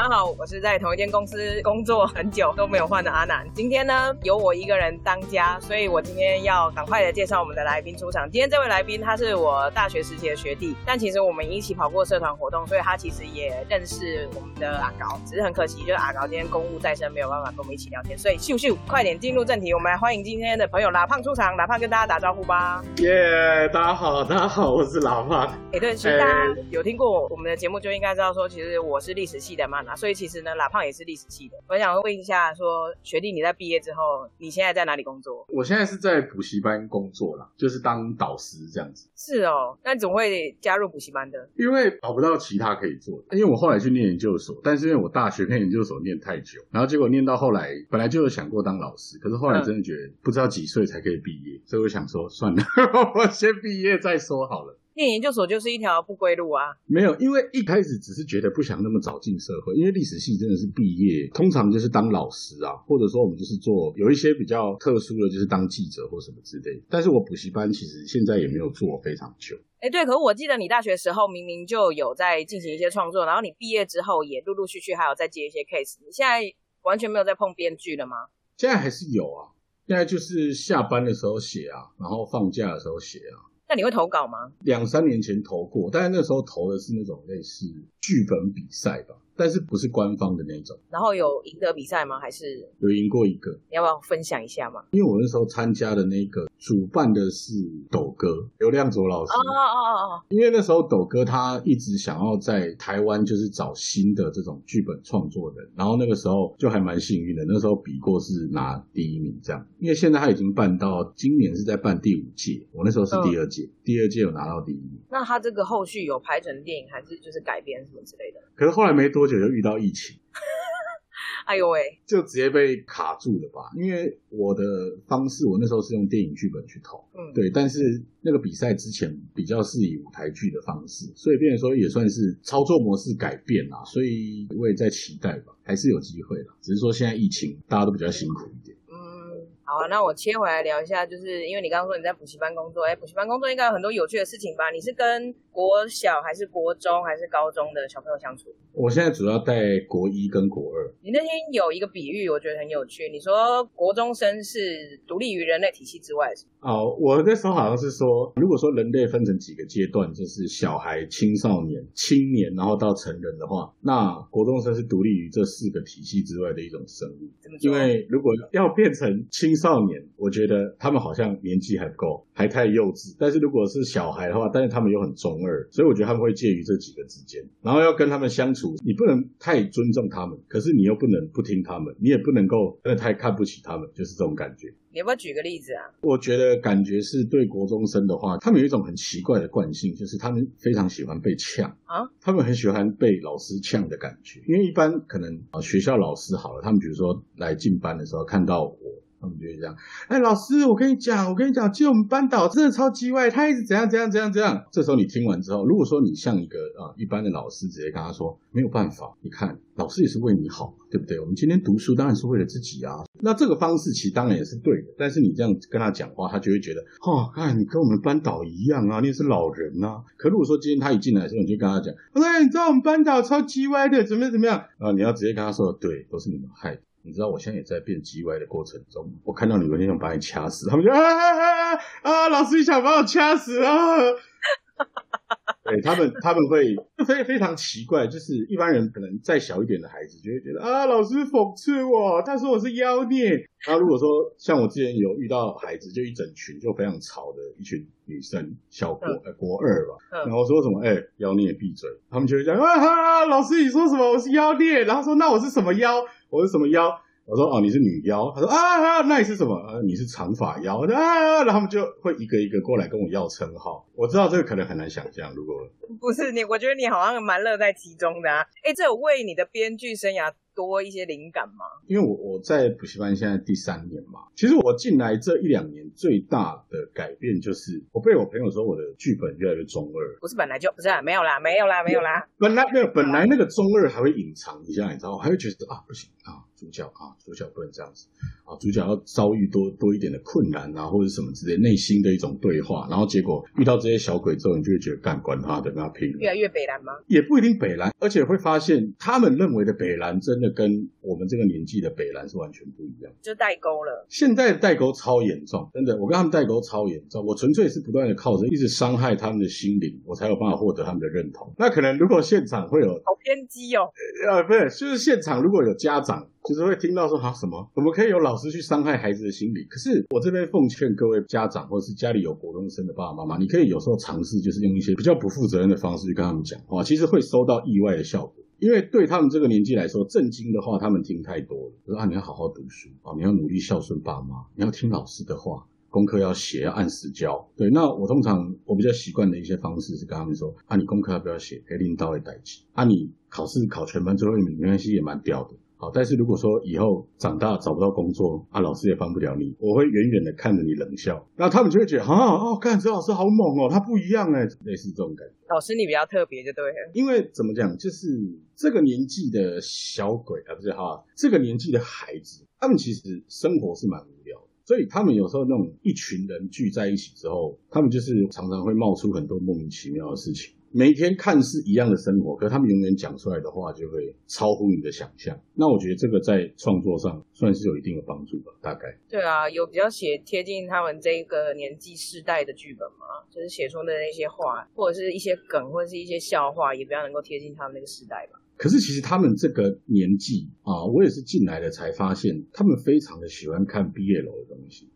大家好，我是在同一间公司工作很久都没有换的阿南。今天呢，由我一个人当家，所以我今天要赶快的介绍我们的来宾出场。今天这位来宾他是我大学时期的学弟，但其实我们一起跑过社团活动，所以他其实也认识我们的阿高。只是很可惜，就是阿高今天公务在身，没有办法跟我们一起聊天。所以秀秀，快点进入正题，我们来欢迎今天的朋友拉胖出场。拉胖跟大家打招呼吧。耶，大家好，大家好，我是拉胖。哎，对，其实大家有听过我们的节目，就应该知道说，其实我是历史系的嘛。那所以其实呢，拉胖也是历史系的。我想问一下，说学弟你在毕业之后，你现在在哪里工作？我现在是在补习班工作啦，就是当导师这样子。是哦，那你怎么会加入补习班的？因为找不到其他可以做的。因为我后来去念研究所，但是因为我大学跟研究所念太久，然后结果念到后来，本来就有想过当老师，可是后来真的觉得不知道几岁才可以毕业，所以我想说算了，我先毕业再说好了。念研究所就是一条不归路啊！没有，因为一开始只是觉得不想那么早进社会，因为历史系真的是毕业通常就是当老师啊，或者说我们就是做有一些比较特殊的，就是当记者或什么之类。但是我补习班其实现在也没有做非常久。哎，对，可是我记得你大学时候明明就有在进行一些创作，然后你毕业之后也陆陆续续还有在接一些 case，你现在完全没有在碰编剧了吗？现在还是有啊，现在就是下班的时候写啊，然后放假的时候写啊。那你会投稿吗？两三年前投过，但是那时候投的是那种类似剧本比赛吧。但是不是官方的那种，然后有赢得比赛吗？还是有赢过一个？你要不要分享一下嘛？因为我那时候参加的那个主办的是抖哥刘亮卓老师。哦哦哦哦。因为那时候抖哥他一直想要在台湾就是找新的这种剧本创作人，然后那个时候就还蛮幸运的，那时候比过是拿第一名这样。因为现在他已经办到今年是在办第五届，我那时候是第二届，第二届有拿到第一名。那他这个后续有拍成电影还是就是改编什么之类的？可是后来没多久就遇到疫情，哎呦喂，就直接被卡住了吧？因为我的方式，我那时候是用电影剧本去投，嗯，对。但是那个比赛之前比较是以舞台剧的方式，所以变成说也算是操作模式改变啦。所以我也在期待吧，还是有机会的。只是说现在疫情，大家都比较辛苦一点。好，那我切回来聊一下，就是因为你刚刚说你在补习班工作，哎，补习班工作应该有很多有趣的事情吧？你是跟国小还是国中还是高中的小朋友相处？我现在主要带国一跟国二。你那天有一个比喻，我觉得很有趣。你说国中生是独立于人类体系之外。哦，我那时候好像是说，如果说人类分成几个阶段，就是小孩、青少年、青年，然后到成人的话，那国中生是独立于这四个体系之外的一种生物。因为如果要变成青少年，我觉得他们好像年纪还不够，还太幼稚。但是如果是小孩的话，但是他们又很中二，所以我觉得他们会介于这几个之间。然后要跟他们相处，你不能太尊重他们，可是你又不能不听他们，你也不能够真的太看不起他们，就是这种感觉。你要不要举个例子啊？我觉得感觉是对国中生的话，他们有一种很奇怪的惯性，就是他们非常喜欢被呛啊，他们很喜欢被老师呛的感觉。因为一般可能啊，学校老师好了，他们比如说来进班的时候看到我。他们就会这样，哎，老师，我跟你讲，我跟你讲，其实我们班导真的超级外，他一直怎样怎样怎样怎样。这时候你听完之后，如果说你像一个啊一般的老师，直接跟他说，没有办法，你看老师也是为你好，对不对？我们今天读书当然是为了自己啊。那这个方式其实当然也是对的，但是你这样跟他讲话，他就会觉得，哦，哎，你跟我们班导一样啊，你也是老人啊。可如果说今天他一进来的时候，你就跟他讲，哎，你知道我们班导超级歪的，怎么样怎么样啊？你要直接跟他说，对，都是你们害的。你知道我现在也在变 G 歪的过程中，我看到你们那想把你掐死，他们就啊啊啊啊！老师，你想把我掐死啊？对他们，他们会非非常奇怪，就是一般人可能再小一点的孩子就会觉得啊，老师讽刺我，他说我是妖孽。然后如果说像我之前有遇到孩子，就一整群就非常吵的一群女生，小国呃国二吧，然后说什么哎妖孽闭嘴，他们就会讲啊哈，老师你说什么我是妖孽？然后说那我是什么妖？我是什么妖？我说哦，你是女妖。他说啊，那你是什么？啊，你是长发妖。啊，然后他们就会一个一个过来跟我要称号。我知道这个可能很难想象，如果 不是你，我觉得你好像蛮乐在其中的啊。哎，这有为你的编剧生涯多一些灵感吗？因为我我在补习班现在第三年嘛，其实我进来这一两年最大的改变就是我被我朋友说我的剧本越来越中二。不是本来就不是啊没有啦，没有啦，没有啦。本来没有，本来那个中二还会隐藏一下，你知道吗？还会觉得啊不行啊。主角啊，主角不能这样子啊，主角要遭遇多多一点的困难啊，或者什么之类，内心的一种对话，然后结果遇到这些小鬼之后，你就会觉得干管他的，跟他拼，越来越北蓝吗？也不一定北蓝，而且会发现他们认为的北蓝真的跟我们这个年纪的北蓝是完全不一样，就代沟了。现在的代沟超严重，真的，我跟他们代沟超严重，我纯粹是不断的靠着一直伤害他们的心灵，我才有办法获得他们的认同。那可能如果现场会有好偏激哦，呃，不是，就是现场如果有家长。就是会听到说哈什么，我们可以有老师去伤害孩子的心理。可是我这边奉劝各位家长，或者是家里有国中生的爸爸妈妈，你可以有时候尝试，就是用一些比较不负责任的方式去跟他们讲话，其实会收到意外的效果。因为对他们这个年纪来说，震惊的话他们听太多了。说啊，你要好好读书啊，你要努力孝顺爸妈，你要听老师的话。功课要写，要按时交。对，那我通常我比较习惯的一些方式是跟他们说：啊，你功课要不要写？给领导会代记。啊，你考试考全班最后一名没关系，也蛮屌的。好，但是如果说以后长大找不到工作，啊，老师也帮不了你，我会远远的看着你冷笑。那他们就会觉得啊，哦，看这老师好猛哦，他不一样哎，类似这种感觉。老师你比较特别就对了，因为怎么讲，就是这个年纪的小鬼啊，不是哈，这个年纪的孩子，他们其实生活是蛮无聊的。所以他们有时候那种一群人聚在一起之后，他们就是常常会冒出很多莫名其妙的事情。每天看似一样的生活，可他们永远讲出来的话就会超乎你的想象。那我觉得这个在创作上算是有一定的帮助吧，大概。对啊，有比较写贴近他们这个年纪世代的剧本吗？就是写出的那些话，或者是一些梗，或者是一些笑话，也比较能够贴近他们那个时代吧。可是其实他们这个年纪啊，我也是进来了才发现，他们非常的喜欢看毕业楼的东西，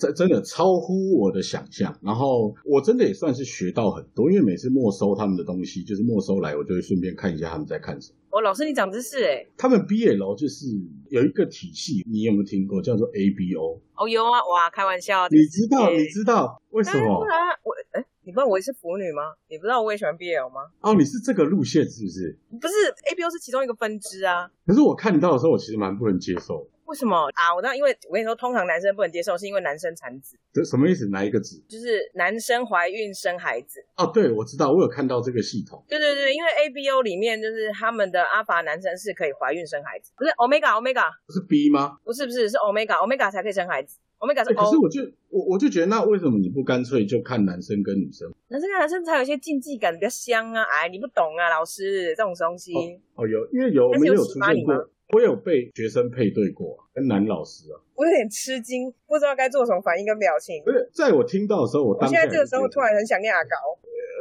这真的超乎我的想象。然后我真的也算是学到很多，因为每次没收他们的东西，就是没收来，我就会顺便看一下他们在看什么。哦，老师你长知识哎！他们毕业楼就是有一个体系，你有没有听过叫做 ABO？哦，有啊，哇，开玩笑，你知道？你知道为什么？我哎。你不知道我是腐女吗？你不知道我也喜欢 BL 吗？哦，你是这个路线是不是？不是，ABO 是其中一个分支啊。可是我看到的时候，我其实蛮不能接受。为什么啊？我知道，因为我跟你说，通常男生不能接受，是因为男生产子。这什么意思？哪一个子？就是男生怀孕生孩子。哦，对，我知道，我有看到这个系统。对对对，因为 ABO 里面就是他们的阿法男生是可以怀孕生孩子，不是 Omega Omega 不是 B 吗？不是不是是 Omega Omega 才可以生孩子。Omega 是 O。可是我就我我就觉得，那为什么你不干脆就看男生跟女生？男生跟男生才有一些竞技感，比较香啊！哎，你不懂啊，老师这种东西。哦，有，因为有我们有出现过，我有被学生配对过，跟男老师啊。我有点吃惊，不知道该做什么反应跟表情。不是，在我听到的时候，我现在这个时候突然很想念阿高。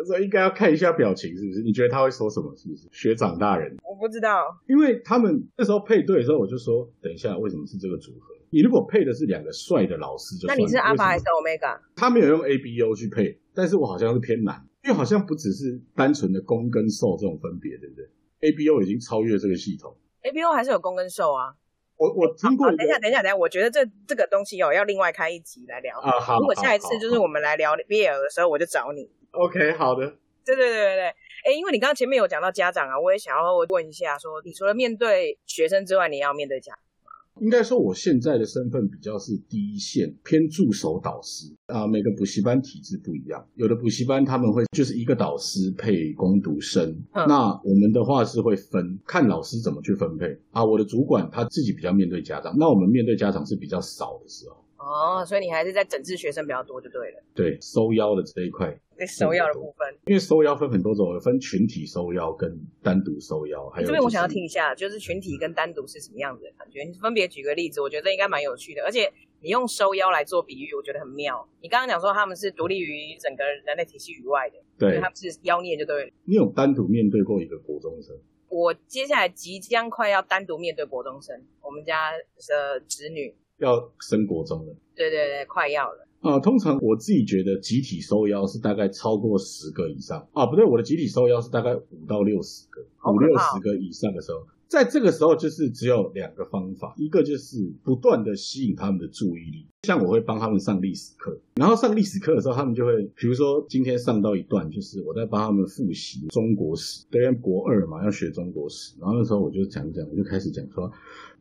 所以应该要看一下表情，是不是？你觉得他会说什么？是不是学长大人？我不知道，因为他们那时候配对的时候，我就说，等一下，为什么是这个组合？你如果配的是两个帅的老师，就那你是阿法还是 Omega？他没有用 A B O 去配，但是我好像是偏难，因为好像不只是单纯的攻跟受这种分别，对不对？A B O 已经超越这个系统，A B O 还是有攻跟受啊。我我听过。等一下，等一下，等一下，我觉得这这个东西哦，要另外开一集来聊啊。好，如果下一次就是我们来聊 B L 的时候，我就找你。OK，好的。对对对对对。哎，因为你刚刚前面有讲到家长啊，我也想要问一下，说你除了面对学生之外，你要面对家。应该说，我现在的身份比较是第一线，偏助手导师啊。每个补习班体制不一样，有的补习班他们会就是一个导师配攻读生，那我们的话是会分，看老师怎么去分配啊。我的主管他自己比较面对家长，那我们面对家长是比较少的时候。哦，所以你还是在整治学生比较多就对了。对，收腰的这一块。对，收腰的部分。因为收腰分很多种，分群体收腰跟单独收腰。还有这边我想要听一下，就是群体跟单独是什么样子的感觉？你分别举个例子，我觉得应该蛮有趣的。而且你用收腰来做比喻，我觉得很妙。你刚刚讲说他们是独立于整个人类体系以外的，对，他们是妖孽就对了。你有单独面对过一个国中生？我接下来即将快要单独面对国中生，我们家的侄女。要升国中了，对对对，快要了。啊！通常我自己觉得集体收腰是大概超过十个以上。啊，不对，我的集体收腰是大概五到六十个，五六十个以上的时候，在这个时候就是只有两个方法，一个就是不断的吸引他们的注意力，像我会帮他们上历史课，然后上历史课的时候，他们就会，比如说今天上到一段，就是我在帮他们复习中国史，对，国二嘛要学中国史，然后那时候我就讲讲，我就开始讲说。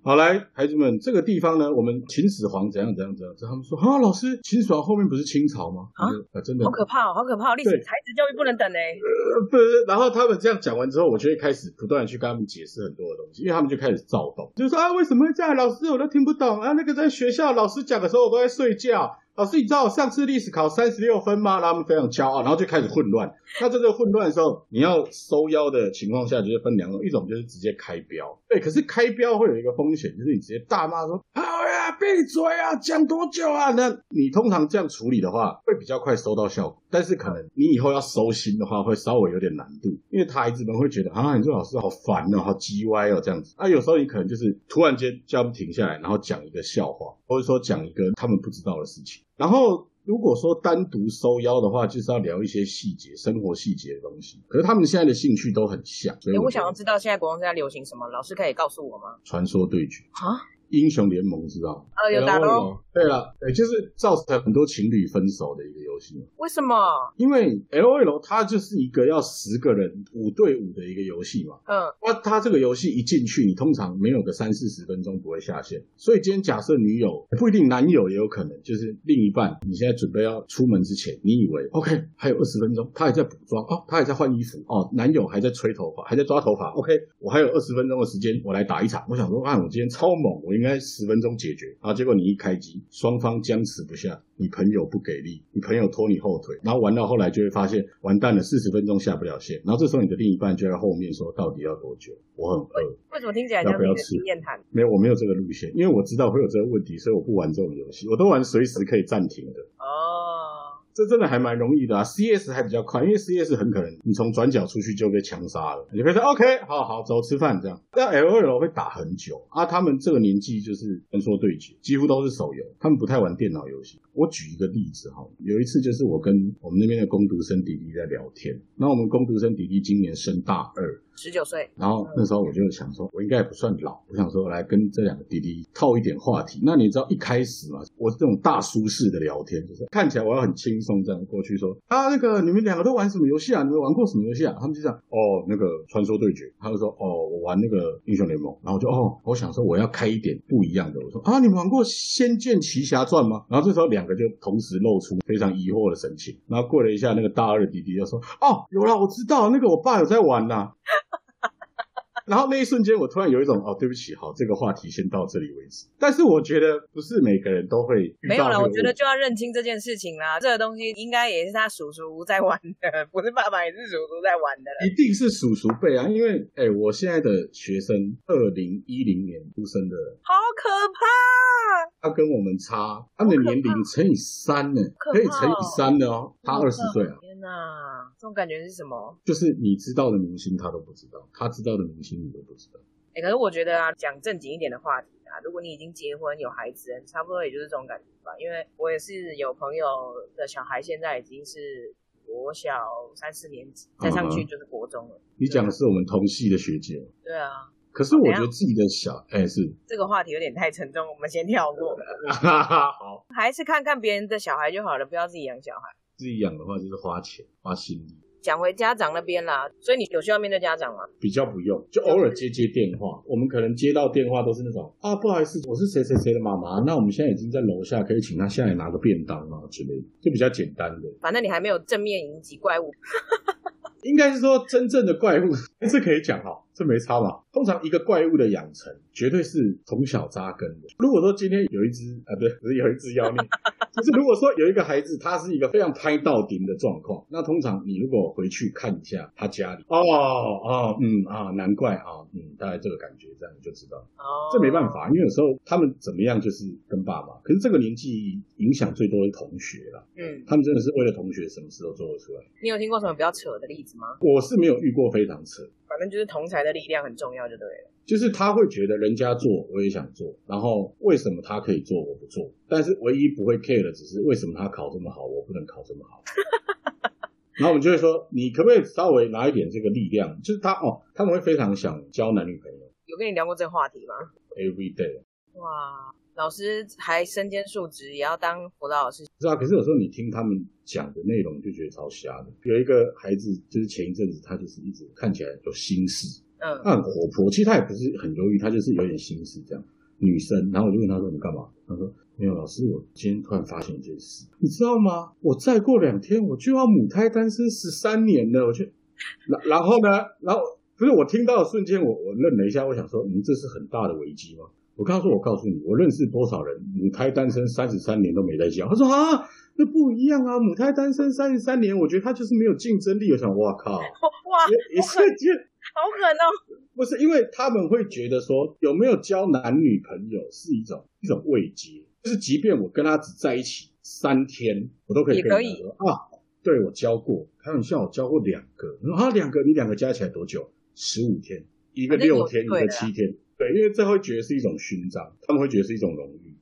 好来，孩子们，这个地方呢，我们秦始皇怎样怎样怎样？他们说啊，老师，秦始皇后面不是清朝吗？啊，真的好可怕，哦好可怕！历史才子教育不能等呢。呃，不是。然后他们这样讲完之后，我就会开始不断的去跟他们解释很多的东西，因为他们就开始躁动，就说啊，为什么会这样？老师，我都听不懂啊。那个在学校老师讲的时候，都在睡觉。老师，你知道我上次历史考三十六分吗？他们非常骄傲，然后就开始混乱。那在这个混乱的时候，你要收腰的情况下，就是分两种，一种就是直接开标。对，可是开标会有一个风险，就是你直接大骂说：“好呀，闭嘴啊，讲多久啊？”那你通常这样处理的话，会比较快收到效果。但是可能你以后要收心的话，会稍微有点难度，因为孩子们会觉得啊，你这老师好烦哦，好叽歪哦，这样子。啊，有时候你可能就是突然间叫他们停下来，然后讲一个笑话，或者说讲一个他们不知道的事情。然后，如果说单独收腰的话，就是要聊一些细节、生活细节的东西。可是他们现在的兴趣都很像，所以我想要知道现在国中在流行什么，老师可以告诉我吗？传说对决啊。英雄联盟知道吗？呃，有打哦。对了，对，就是造成很多情侣分手的一个游戏。为什么？因为 L O L 它就是一个要十个人五对五的一个游戏嘛。嗯。那它这个游戏一进去，你通常没有个三四十分钟不会下线。所以今天假设女友不一定，男友也有可能，就是另一半，你现在准备要出门之前，你以为 OK 还有二十分钟，他还在补妆哦，他还在换衣服哦，男友还在吹头发，还在抓头发。OK，我还有二十分钟的时间，我来打一场。我想说，啊，我今天超猛，我应该十分钟解决。啊，结果你一开机，双方僵持不下，你朋友不给力，你朋友拖你后腿，然后玩到后来就会发现完蛋了，四十分钟下不了线，然后这时候你的另一半就在后面说，到底要多久？我很饿。为什么听起来像要吃？验谈？没有，我没有这个路线，因为我知道会有这个问题，所以我不玩这种游戏，我都玩随时可以暂停的。哦。这真的还蛮容易的啊，CS 还比较快，因为 CS 很可能你从转角出去就被枪杀了，你可以说 OK，好好走吃饭这样。那 LOL 会打很久啊，他们这个年纪就是传说对决，几乎都是手游，他们不太玩电脑游戏。我举一个例子哈，有一次就是我跟我们那边的攻读生弟弟在聊天，那我们攻读生弟弟今年升大二。十九岁，然后那时候我就想说，我应该也不算老，我想说来跟这两个弟弟套一点话题。那你知道一开始嘛，我是这种大叔式的聊天，就是看起来我要很轻松这样过去说啊，那个你们两个都玩什么游戏啊？你们玩过什么游戏啊？他们就讲哦，那个传说对决。他就说哦，我玩那个英雄联盟。然后就哦，我想说我要开一点不一样的。我说啊，你们玩过仙剑奇侠传吗？然后这时候两个就同时露出非常疑惑的神情。然后过了一下，那个大二的弟弟就说哦，有了，我知道那个我爸有在玩呐。然后那一瞬间，我突然有一种哦，对不起，好，这个话题先到这里为止。但是我觉得不是每个人都会没有了，我觉得就要认清这件事情啦。这个东西应该也是他叔叔在玩的，不是爸爸也是叔叔在玩的。一定是叔叔辈啊，因为哎，我现在的学生二零一零年出生的，好可怕！他跟我们差，他们的年龄乘以三呢，可以乘以三的哦，他二十岁啊。天哪，这种感觉是什么？就是你知道的明星他都不知道，他知道的明星。你都不知道，哎，可是我觉得啊，讲正经一点的话题啊，如果你已经结婚有孩子，差不多也就是这种感觉吧。因为我也是有朋友的小孩，现在已经是国小三四年级，再上去就是国中了。你讲的是我们同系的学姐。对啊。可是我觉得自己的小，哎，是这个话题有点太沉重，我们先跳过。好，还是看看别人的小孩就好了，不要自己养小孩。自己养的话就是花钱花心力。讲回家长那边啦，所以你有需要面对家长吗？比较不用，就偶尔接接电话。我们可能接到电话都是那种啊，不好意思，我是谁谁谁的妈妈，那我们现在已经在楼下，可以请他下来拿个便当啊之类的，就比较简单的。反正你还没有正面迎击怪物，应该是说真正的怪物，是可以讲哈，这没差吧？通常一个怪物的养成，绝对是从小扎根的。如果说今天有一只啊，不是有一只妖孽。就是如果说有一个孩子，他是一个非常拍到顶的状况，那通常你如果回去看一下他家里，哦哦嗯啊，难怪啊，嗯，大概这个感觉，这样你就知道。哦，这没办法，因为有时候他们怎么样就是跟爸爸，可是这个年纪影响最多的同学了。嗯，他们真的是为了同学，什么事都做得出来。你有听过什么比较扯的例子吗？我是没有遇过非常扯，反正就是同才的力量很重要，就对了。就是他会觉得人家做我也想做，然后为什么他可以做我不做？但是唯一不会 care 的只是为什么他考这么好，我不能考这么好。然后我们就会说，你可不可以稍微拿一点这个力量？就是他哦，他们会非常想交男女朋友。有跟你聊过这个话题吗？Every day。哇。老师还身兼数职，也要当辅导老师。是啊，可是有时候你听他们讲的内容，就觉得超瞎的。有一个孩子，就是前一阵子他就是一直看起来有心事，嗯，他很活泼，其实他也不是很忧郁，他就是有点心事这样。女生，然后我就问他说：“你干嘛？”他说：“没有，老师，我今天突然发现一件事，你知道吗？我再过两天我就要母胎单身十三年了。”我就，然然后呢，然后不是我听到的瞬间，我我愣了一下，我想说：“您这是很大的危机吗？”我刚说：“我告诉你，我认识多少人母胎单身三十三年都没在交。”他说：“啊，那不一样啊，母胎单身三十三年，我觉得他就是没有竞争力。”我想：“哇靠，哇，一瞬间好狠哦！”不是，因为他们会觉得说有没有交男女朋友是一种一种慰藉，就是即便我跟他只在一起三天，我都可以跟他说啊，对我交过，开玩笑，我交过两个，啊，两个你两个加起来多久？十五天，一个六天，一个七天。对，因为这会觉得是一种勋章，他们会觉得是一种荣誉。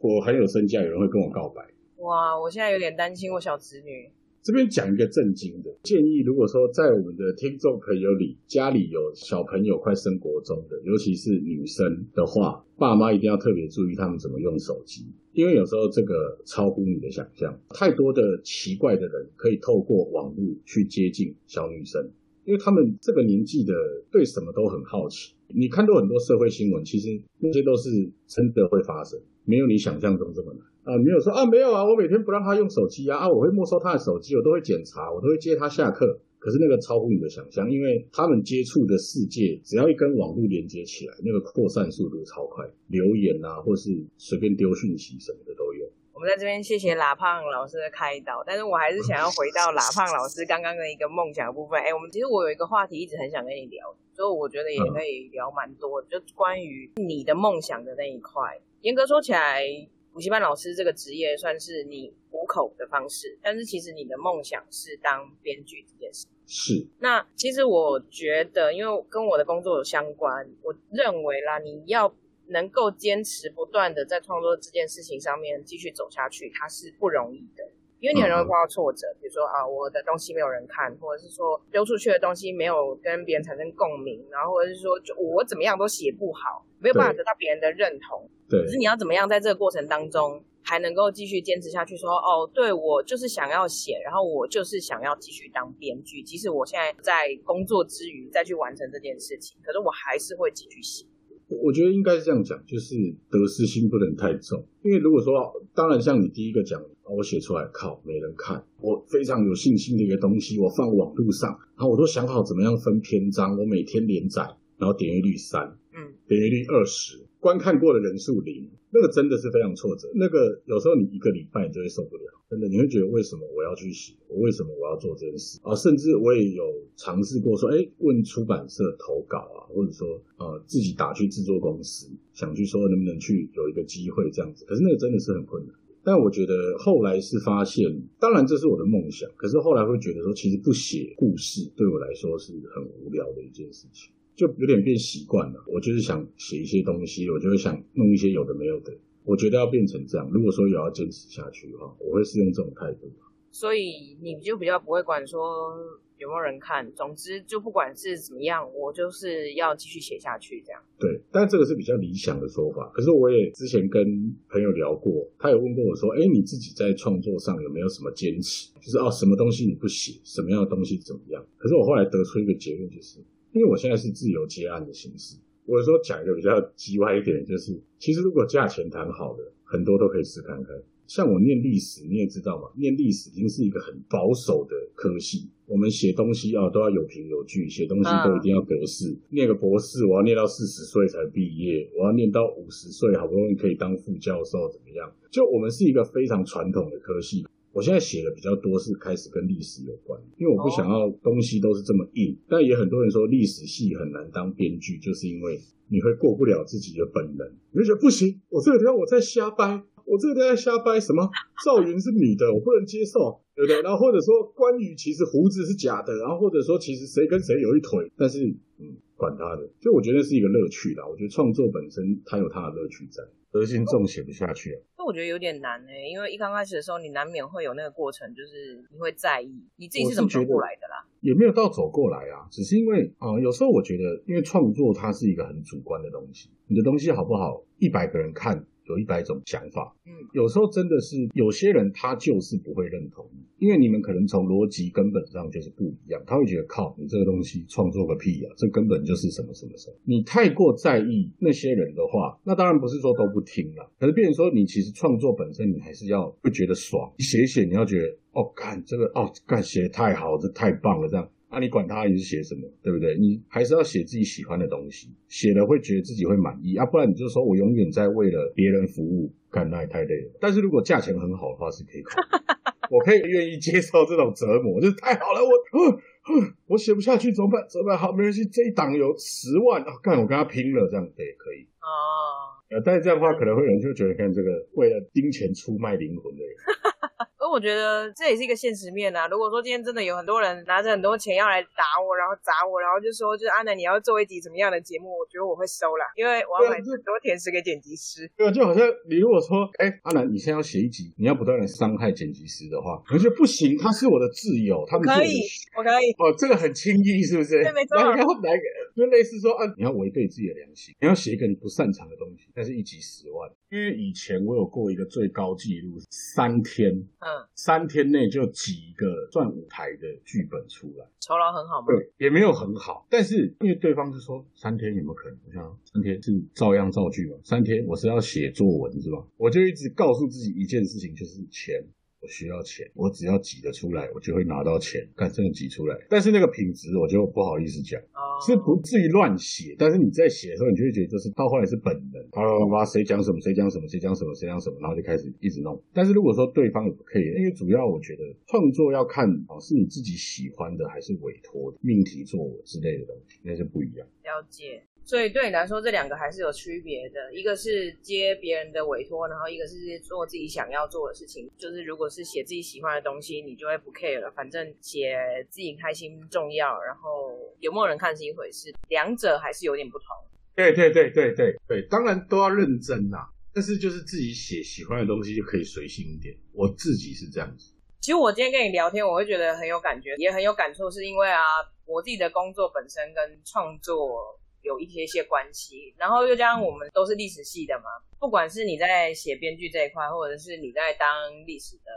我很有身价，有人会跟我告白。哇，我现在有点担心我小侄女。这边讲一个震惊的建议，如果说在我们的听众朋友里，家里有小朋友快升国中的，尤其是女生的话，爸妈一定要特别注意他们怎么用手机，因为有时候这个超乎你的想象，太多的奇怪的人可以透过网络去接近小女生。因为他们这个年纪的对什么都很好奇，你看到很多社会新闻，其实那些都是真的会发生，没有你想象中这么难啊！没有说啊，没有啊，我每天不让他用手机啊，啊，我会没收他的手机，我都会检查，我都会接他下课。可是那个超乎你的想象，因为他们接触的世界，只要一跟网络连接起来，那个扩散速度超快，留言啊，或是随便丢讯息什么的都有。我们在这边谢谢喇胖老师的开导，但是我还是想要回到喇胖老师刚刚的一个梦想部分。哎，我们其实我有一个话题一直很想跟你聊，所以我觉得也可以聊蛮多，就关于你的梦想的那一块。严格说起来，补习班老师这个职业算是你糊口的方式，但是其实你的梦想是当编剧这件事。是。那其实我觉得，因为跟我的工作有相关，我认为啦，你要。能够坚持不断的在创作这件事情上面继续走下去，它是不容易的，因为你很容易碰到挫折，比如说啊，我的东西没有人看，或者是说丢出去的东西没有跟别人产生共鸣，然后或者是说就我怎么样都写不好，没有办法得到别人的认同。对，可是你要怎么样在这个过程当中还能够继续坚持下去？说哦，对我就是想要写，然后我就是想要继续当编剧，即使我现在在工作之余再去完成这件事情，可是我还是会继续写。我觉得应该是这样讲，就是得失心不能太重。因为如果说，当然像你第一个讲，我写出来靠没人看，我非常有信心的一个东西，我放网络上，然后我都想好怎么样分篇章，我每天连载，然后点击率三，嗯，点击率二十。观看过的人数零，那个真的是非常挫折。那个有时候你一个礼拜你就会受不了，真的你会觉得为什么我要去写，我为什么我要做这件事啊？甚至我也有尝试过说，哎，问出版社投稿啊，或者说呃自己打去制作公司，想去说能不能去有一个机会这样子。可是那个真的是很困难。但我觉得后来是发现，当然这是我的梦想，可是后来会觉得说，其实不写故事对我来说是很无聊的一件事情。就有点变习惯了，我就是想写一些东西，我就会想弄一些有的没有的。我觉得要变成这样，如果说有要坚持下去的话，我会是用这种态度。所以你就比较不会管说有没有人看，总之就不管是怎么样，我就是要继续写下去这样。对，但这个是比较理想的说法。可是我也之前跟朋友聊过，他有问过我说：“哎，你自己在创作上有没有什么坚持？就是哦，什么东西你不写，什么样的东西怎么样？”可是我后来得出一个结论，就是。因为我现在是自由接案的形式，我有时候讲一个比较叽歪一点，就是其实如果价钱谈好的，很多都可以试看看。像我念历史，你也知道嘛，念历史已经是一个很保守的科系，我们写东西啊都要有凭有据，写东西都一定要格式。念个博士，我要念到四十岁才毕业，我要念到五十岁，好不容易可以当副教授，怎么样？就我们是一个非常传统的科系。我现在写的比较多是开始跟历史有关，因为我不想要东西都是这么硬。但也很多人说历史系很难当编剧，就是因为你会过不了自己的本能，你会觉得不行，我这个地方我在瞎掰，我这个地方在瞎掰什么？赵云是女的，我不能接受，对不对？然后或者说关羽其实胡子是假的，然后或者说其实谁跟谁有一腿，但是嗯，管他的，就我觉得是一个乐趣啦。我觉得创作本身它有它的乐趣在。核心重写不下去啊，那我觉得有点难呢，因为一刚开始的时候，你难免会有那个过程，就是你会在意你自己是怎么走过来的啦。也没有到走过来啊，只是因为啊，有时候我觉得，因为创作它是一个很主观的东西，你的东西好不好，一百个人看。有一百种想法。嗯，有时候真的是有些人他就是不会认同你，因为你们可能从逻辑根本上就是不一样。他会觉得靠你这个东西创作个屁啊，这根本就是什么什么什么。你太过在意那些人的话，那当然不是说都不听了，可是变成说你其实创作本身你还是要会觉得爽，你写一写你要觉得哦，看这个哦，干写的太好，这太棒了，这样。那你管他你是写什么，对不对？你还是要写自己喜欢的东西，写了会觉得自己会满意啊，不然你就说我永远在为了别人服务，干那也太累了。但是如果价钱很好的话是可以，我可以愿意接受这种折磨，就是太好了，我我写不下去怎么办？怎么办？好，没关系，这一档有十万啊，干我跟他拼了，这样对可以哦。呃，但是这样的话可能会有人就觉得看这个为了金钱出卖灵魂的人。我觉得这也是一个现实面啊。如果说今天真的有很多人拿着很多钱要来打我，然后砸我，然后就说就是阿南你要做一集怎么样的节目，我觉得我会收啦，因为我要买很多甜食给剪辑师。对啊，就好像你如果说，哎，阿南你现在要写一集，你要不断的伤害剪辑师的话，我觉得不行，他是我的挚友，他们可以，我可以。哦，这个很轻易，是不是？对，没错。然后来个，就类似说，啊，你要违背自己的良心，你要写一个你不擅长的东西，但是一集十万。因为以前我有过一个最高纪录，三天，嗯，三天内。就几个转舞台的剧本出来，酬劳很好吗？对，也没有很好。但是因为对方是说三天有没有可能？我想三天是照样造句嘛，三天我是要写作文是吧？我就一直告诉自己一件事情，就是钱。我需要钱，我只要挤得出来，我就会拿到钱。干真的挤出来，但是那个品质我就不好意思讲，是不至于乱写。但是你在写的时候，你就会觉得这是到后来是本能，啪啪啦，谁讲什么，谁讲什么，谁讲什么，谁讲什么，然后就开始一直弄。但是如果说对方也不可以，因为主要我觉得创作要看啊，是你自己喜欢的还是委托的命题作文之类的东西，那是不一样。了解。所以对你来说，这两个还是有区别的。一个是接别人的委托，然后一个是做自己想要做的事情。就是如果是写自己喜欢的东西，你就会不 care 了，反正写自己开心重要。然后有没有人看是一回事，两者还是有点不同。对对对对对对，当然都要认真啦。但是就是自己写喜欢的东西就可以随性一点。我自己是这样子。其实我今天跟你聊天，我会觉得很有感觉，也很有感触，是因为啊，我自己的工作本身跟创作。有一些些关系，然后又加上我们都是历史系的嘛，不管是你在写编剧这一块，或者是你在当历史的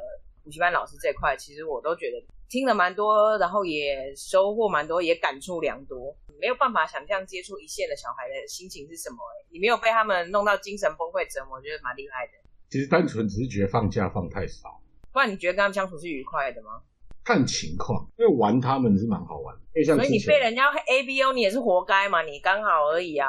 补习班老师这一块，其实我都觉得听了蛮多，然后也收获蛮多，也感触良多。没有办法想象接触一线的小孩的心情是什么，你没有被他们弄到精神崩溃折磨，我觉得蛮厉害的。其实单纯只是觉得放假放太少，不然你觉得跟他们相处是愉快的吗？看情况，因为玩他们是蛮好玩的，所以你被人家 A B O，你也是活该嘛，你刚好而已啊。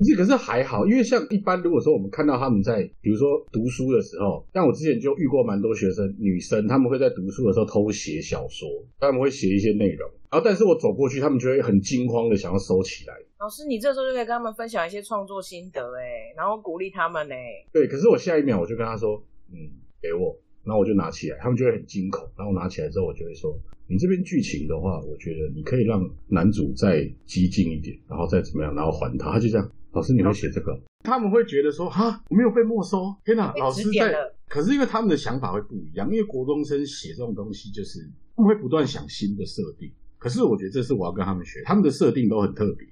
这可是还好，因为像一般如果说我们看到他们在，比如说读书的时候，像我之前就遇过蛮多学生女生，他们会在读书的时候偷写小说，他们会写一些内容，然后但是我走过去，他们就会很惊慌的想要收起来。老师，你这时候就可以跟他们分享一些创作心得哎，然后鼓励他们哎。对，可是我下一秒我就跟他说，嗯，给我。然后我就拿起来，他们就会很惊恐。然后我拿起来之后，我就会说：“你这边剧情的话，我觉得你可以让男主再激进一点，然后再怎么样，然后还他。”他就这样，老师你会写这个？他们会觉得说：“哈，我没有被没收。”天哪，老师在。可是因为他们的想法会不一样，因为国中生写这种东西，就是他们会不断想新的设定。可是我觉得这是我要跟他们学，他们的设定都很特别，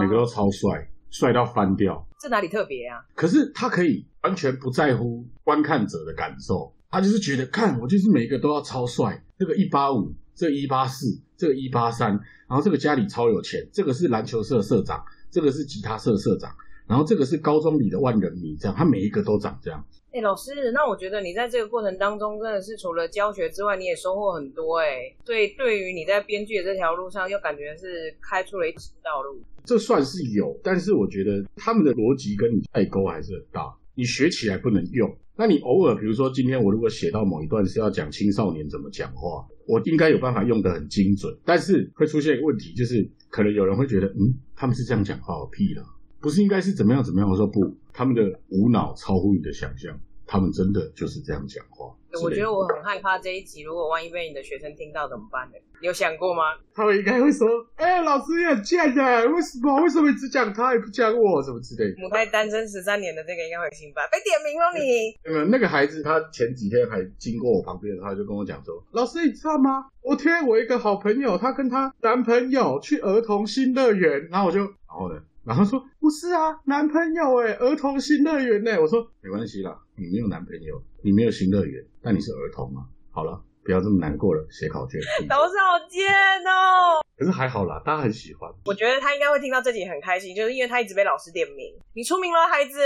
每个都超帅，帅到翻掉。这哪里特别啊？可是他可以完全不在乎观看者的感受。他就是觉得，看我就是每一个都要超帅，这个一八五，这一八四，这个一八三，然后这个家里超有钱，这个是篮球社社长，这个是吉他社社长，然后这个是高中里的万人迷，这样他每一个都长这样。哎，老师，那我觉得你在这个过程当中，真的是除了教学之外，你也收获很多哎。对，对于你在编剧的这条路上，又感觉是开出了一条道路。这算是有，但是我觉得他们的逻辑跟你代沟还是很大，你学起来不能用。那你偶尔，比如说今天我如果写到某一段是要讲青少年怎么讲话，我应该有办法用得很精准，但是会出现一个问题，就是可能有人会觉得，嗯，他们是这样讲话，屁了，不是应该是怎么样怎么样？我说不，他们的无脑超乎你的想象。他们真的就是这样讲话。我觉得我很害怕这一集，如果万一被你的学生听到怎么办呢？你有想过吗？他们应该会说：“哎，老师也很贱的，为什么？为什么只讲他，也不讲我？什么之类。”母胎单身十三年的这个应该会心烦，被点名了你。没有，那个孩子他前几天还经过我旁边，他就跟我讲说：“老师，你知道吗？我天，我一个好朋友，他跟他男朋友去儿童新乐园，然后我就，然后呢？”然后说不是啊，男朋友哎，儿童新乐园呢？我说没关系啦，你没有男朋友，你没有新乐园，但你是儿童啊。好了，不要这么难过了，写考卷。老师好贱哦。可是还好啦，大家很喜欢。我觉得他应该会听到这集很开心，就是因为他一直被老师点名，你出名了，孩子。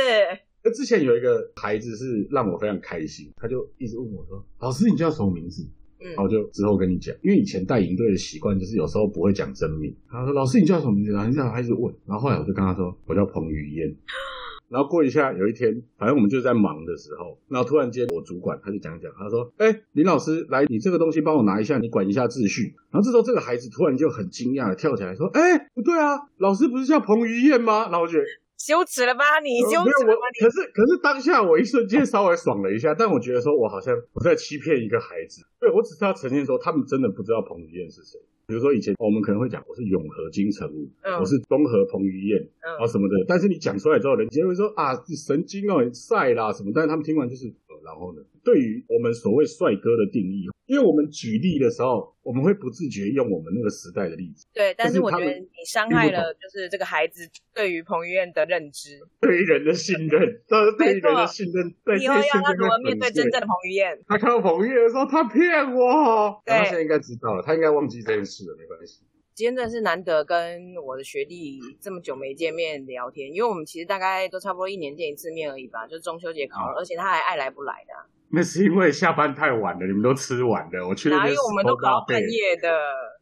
那之前有一个孩子是让我非常开心，他就一直问我说：“老师，你叫什么名字？”然后就之后跟你讲，因为以前带营队的习惯就是有时候不会讲真名。他说：“老师，你叫什么名字？”然后这样一直问。然后后来我就跟他说：“我叫彭于晏。”然后过一下，有一天，反正我们就在忙的时候，然后突然间我主管他就讲讲，他说：“哎，林老师，来，你这个东西帮我拿一下，你管一下秩序。”然后这时候这个孩子突然就很惊讶的跳起来说：“哎，不对啊，老师不是叫彭于晏吗？”然后我觉得。羞耻了吧？你羞耻了吧？可是可是当下我一瞬间稍微爽了一下，但我觉得说我好像我在欺骗一个孩子。对我只是要呈现说，他们真的不知道彭于晏是谁。比如说以前我们可能会讲我是永和金城武，我是东和彭于晏啊什么的，但是你讲出来之后，人家会说啊神经哦晒啦什么，但是他们听完就是然后呢？对于我们所谓帅哥的定义。因为我们举例的时候，我们会不自觉用我们那个时代的例子。对，但是我觉得你伤害了就是这个孩子对于彭于晏的认知，对于人的信任，对于人的信任，以后要他怎么面对真正的彭于晏？他看到彭于晏的时候，他骗我。他现在应该知道了，他应该忘记这件事了，没关系。今天真的是难得跟我的学弟这么久没见面聊天，因为我们其实大概都差不多一年见一次面而已吧，就是中秋节考了，而且他还爱来不来的。那是因为下班太晚了，你们都吃晚了。我去那边，哪有我们都搞半夜的？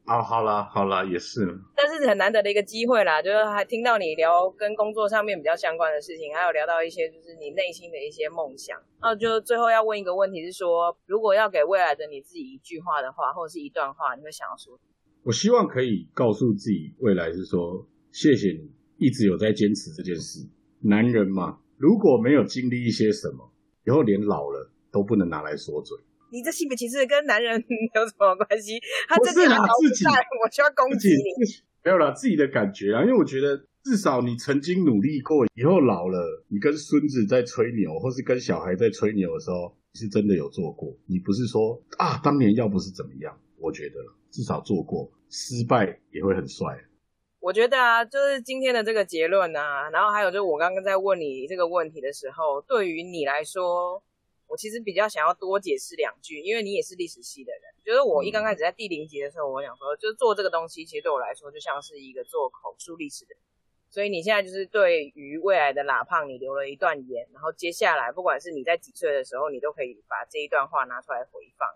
哦，好了好了，也是。但是很难得的一个机会啦，就是还听到你聊跟工作上面比较相关的事情，还有聊到一些就是你内心的一些梦想。那就最后要问一个问题，是说如果要给未来的你自己一句话的话，或者是一段话，你会想要说？我希望可以告诉自己，未来是说谢谢你一直有在坚持这件事。男人嘛，如果没有经历一些什么，以后连老了。都不能拿来说嘴。你这性别歧视跟男人 有什么关系？他不是啊，自己我需要攻击你。没有了自己的感觉啊，因为我觉得至少你曾经努力过，以后老了，你跟孙子在吹牛，或是跟小孩在吹牛的时候，是真的有做过。你不是说啊，当年要不是怎么样？我觉得至少做过，失败也会很帅。我觉得啊，就是今天的这个结论啊，然后还有就是我刚刚在问你这个问题的时候，对于你来说。我其实比较想要多解释两句，因为你也是历史系的人。就是我一刚开始在第零集的时候，我想说，就是做这个东西，其实对我来说就像是一个做口述历史的。所以你现在就是对于未来的喇胖，你留了一段言，然后接下来不管是你在几岁的时候，你都可以把这一段话拿出来回放。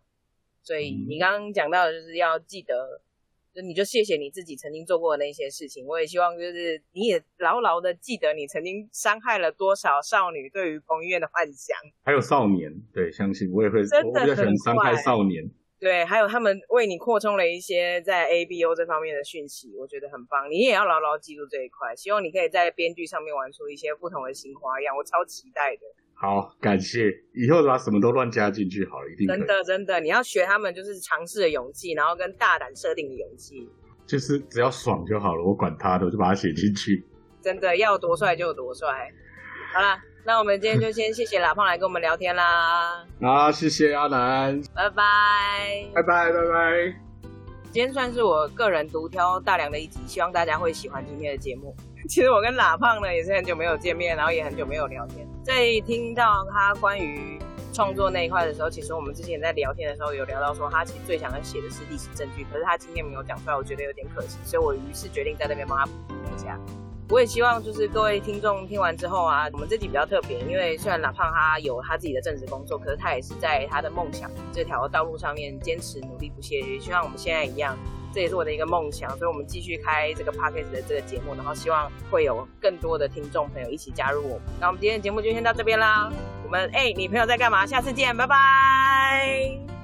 所以你刚刚讲到的就是要记得。就你就谢谢你自己曾经做过的那些事情，我也希望就是你也牢牢的记得你曾经伤害了多少少女对于彭于晏的幻想，还有少年，对，相信我也会，我比较喜欢伤害少年，对，还有他们为你扩充了一些在 A B O 这方面的讯息，我觉得很棒，你也要牢牢记住这一块，希望你可以在编剧上面玩出一些不同的新花样，我超期待的。好，感谢。以后把什么都乱加进去好了，一定真的真的，你要学他们，就是尝试的勇气，然后跟大胆设定的勇气。就是只要爽就好了，我管他的，我就把它写进去。真的要多帅就有多帅。好了，那我们今天就先谢谢老胖来跟我们聊天啦。好，谢谢阿南，拜拜，拜拜拜拜。今天算是我个人独挑大梁的一集，希望大家会喜欢今天的节目。其实我跟喇胖呢也是很久没有见面，然后也很久没有聊天。在听到他关于创作那一块的时候，其实我们之前在聊天的时候有聊到说，他其实最想要写的是历史证据，可是他今天没有讲出来，我觉得有点可惜，所以我于是决定在那边帮他补充一下。我也希望就是各位听众听完之后啊，我们这集比较特别，因为虽然喇胖他有他自己的正职工作，可是他也是在他的梦想这条道路上面坚持努力不懈，也希望我们现在一样。这也是我的一个梦想，所以我们继续开这个 podcast 的这个节目，然后希望会有更多的听众朋友一起加入我们。那我们今天的节目就先到这边啦，我们哎，你朋友在干嘛？下次见，拜拜。